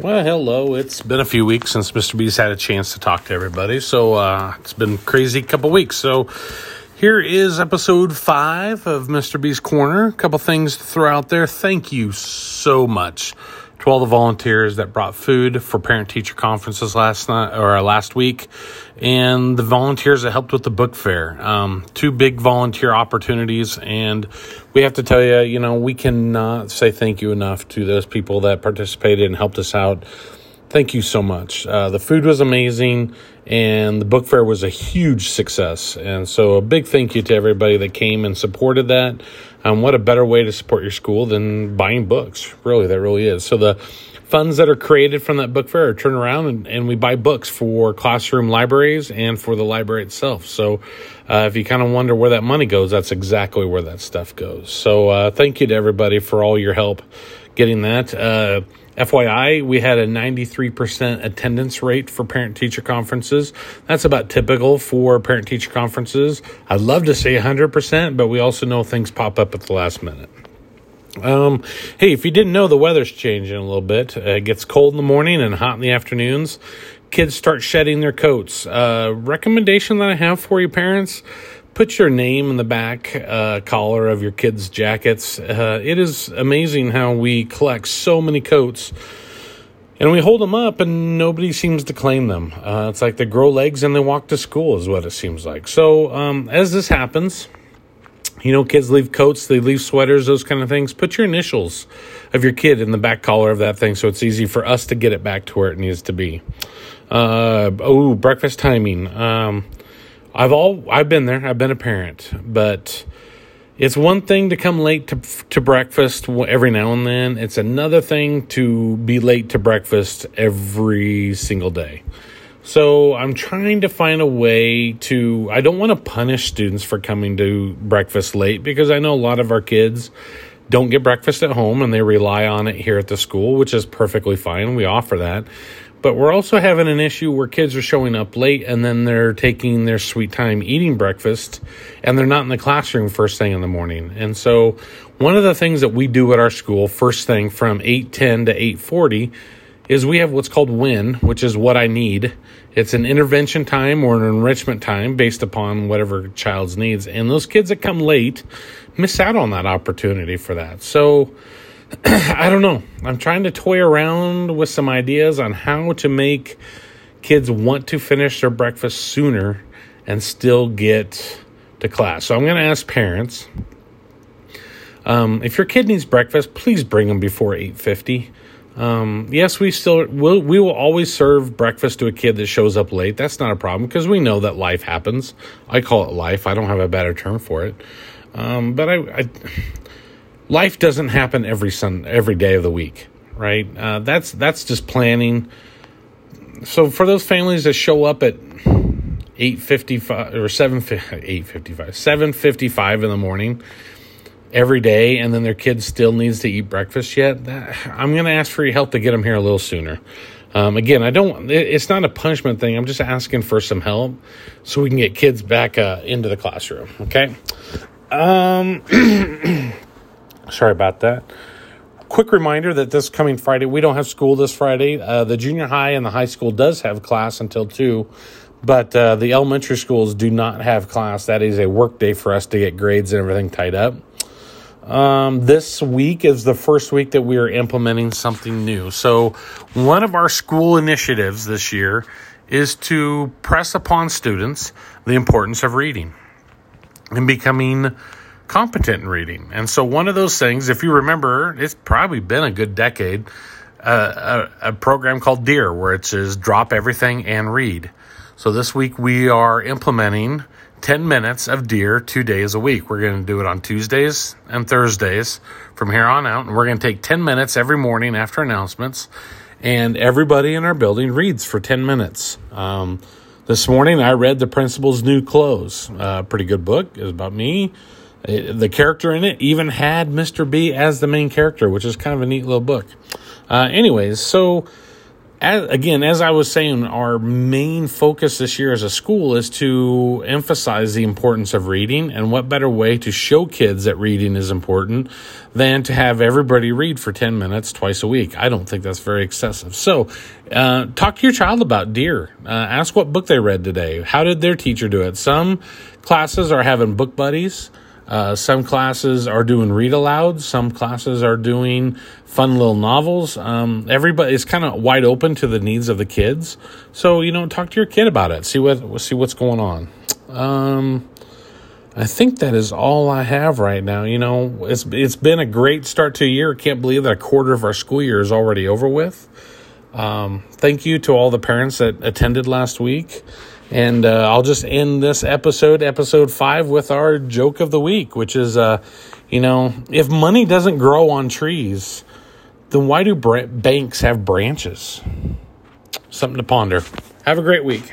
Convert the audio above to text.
Well, hello. It's been a few weeks since Mr. B's had a chance to talk to everybody, so uh, it's been crazy couple weeks. So here is episode five of Mr. B's Corner. A couple things to throw out there. Thank you so much to all the volunteers that brought food for parent teacher conferences last night or last week, and the volunteers that helped with the book fair. Um, two big volunteer opportunities, and we have to tell you, you know, we cannot say thank you enough to those people that participated and helped us out. Thank you so much. Uh, the food was amazing, and the book fair was a huge success. And so, a big thank you to everybody that came and supported that. Um, what a better way to support your school than buying books? Really, that really is. So, the funds that are created from that book fair turned around and, and we buy books for classroom libraries and for the library itself. So, uh, if you kind of wonder where that money goes, that's exactly where that stuff goes. So, uh, thank you to everybody for all your help getting that. Uh, FYI, we had a 93% attendance rate for parent teacher conferences. That's about typical for parent teacher conferences. I'd love to say 100%, but we also know things pop up at the last minute. Um, hey, if you didn't know, the weather's changing a little bit. Uh, it gets cold in the morning and hot in the afternoons. Kids start shedding their coats. Uh, recommendation that I have for you, parents put your name in the back uh, collar of your kids' jackets. Uh, it is amazing how we collect so many coats and we hold them up and nobody seems to claim them. Uh, it's like they grow legs and they walk to school, is what it seems like. So, um, as this happens, you know, kids leave coats, they leave sweaters, those kind of things. Put your initials of your kid in the back collar of that thing so it's easy for us to get it back to where it needs to be. Uh, oh, breakfast timing. Um, I've all I've been there. I've been a parent, but it's one thing to come late to to breakfast every now and then. It's another thing to be late to breakfast every single day. So I'm trying to find a way to I don't want to punish students for coming to breakfast late because I know a lot of our kids don't get breakfast at home and they rely on it here at the school, which is perfectly fine. We offer that. But we're also having an issue where kids are showing up late and then they're taking their sweet time eating breakfast and they're not in the classroom first thing in the morning. And so one of the things that we do at our school first thing from 8:10 to 8:40 is we have what's called WIN, which is what I need. It's an intervention time or an enrichment time based upon whatever child's needs. And those kids that come late miss out on that opportunity for that. So I don't know. I'm trying to toy around with some ideas on how to make kids want to finish their breakfast sooner and still get to class. So I'm going to ask parents um, if your kid needs breakfast, please bring them before 8:50. Um, yes, we still will. We will always serve breakfast to a kid that shows up late. That's not a problem because we know that life happens. I call it life. I don't have a better term for it. Um, but I, I life doesn't happen every sun every day of the week, right? Uh, that's that's just planning. So for those families that show up at eight fifty five or seven eight fifty five seven fifty five in the morning every day, and then their kid still needs to eat breakfast yet, that, I'm going to ask for your help to get them here a little sooner. Um, again, I don't. It's not a punishment thing. I'm just asking for some help so we can get kids back uh, into the classroom. Okay. Um. Sorry about that. Quick reminder that this coming Friday, we don't have school this Friday. Uh, the junior high and the high school does have class until 2, but uh, the elementary schools do not have class. That is a work day for us to get grades and everything tied up. Um, this week is the first week that we are implementing something new. So, one of our school initiatives this year is to press upon students the importance of reading and becoming competent in reading. And so, one of those things, if you remember, it's probably been a good decade, uh, a, a, program called DEAR, where it says drop everything and read. So, this week we are implementing 10 minutes of DEAR two days a week. We're going to do it on Tuesdays and Thursdays from here on out. And we're going to take 10 minutes every morning after announcements. And everybody in our building reads for 10 minutes. Um, this morning I read The Principal's New Clothes, a pretty good book. It's about me the character in it even had Mr. B as the main character, which is kind of a neat little book. Uh, anyways, so as, again, as I was saying, our main focus this year as a school is to emphasize the importance of reading. And what better way to show kids that reading is important than to have everybody read for 10 minutes twice a week? I don't think that's very excessive. So, uh, talk to your child about DEAR. Uh, ask what book they read today. How did their teacher do it? Some classes are having book buddies. Uh, some classes are doing read aloud. Some classes are doing fun little novels. Um, everybody is kind of wide open to the needs of the kids. So you know, talk to your kid about it. See what see what's going on. Um, I think that is all I have right now. You know, it's it's been a great start to a year. I can't believe that a quarter of our school year is already over with. Um, thank you to all the parents that attended last week. And uh, I'll just end this episode, episode five, with our joke of the week, which is, uh, you know, if money doesn't grow on trees, then why do banks have branches? Something to ponder. Have a great week.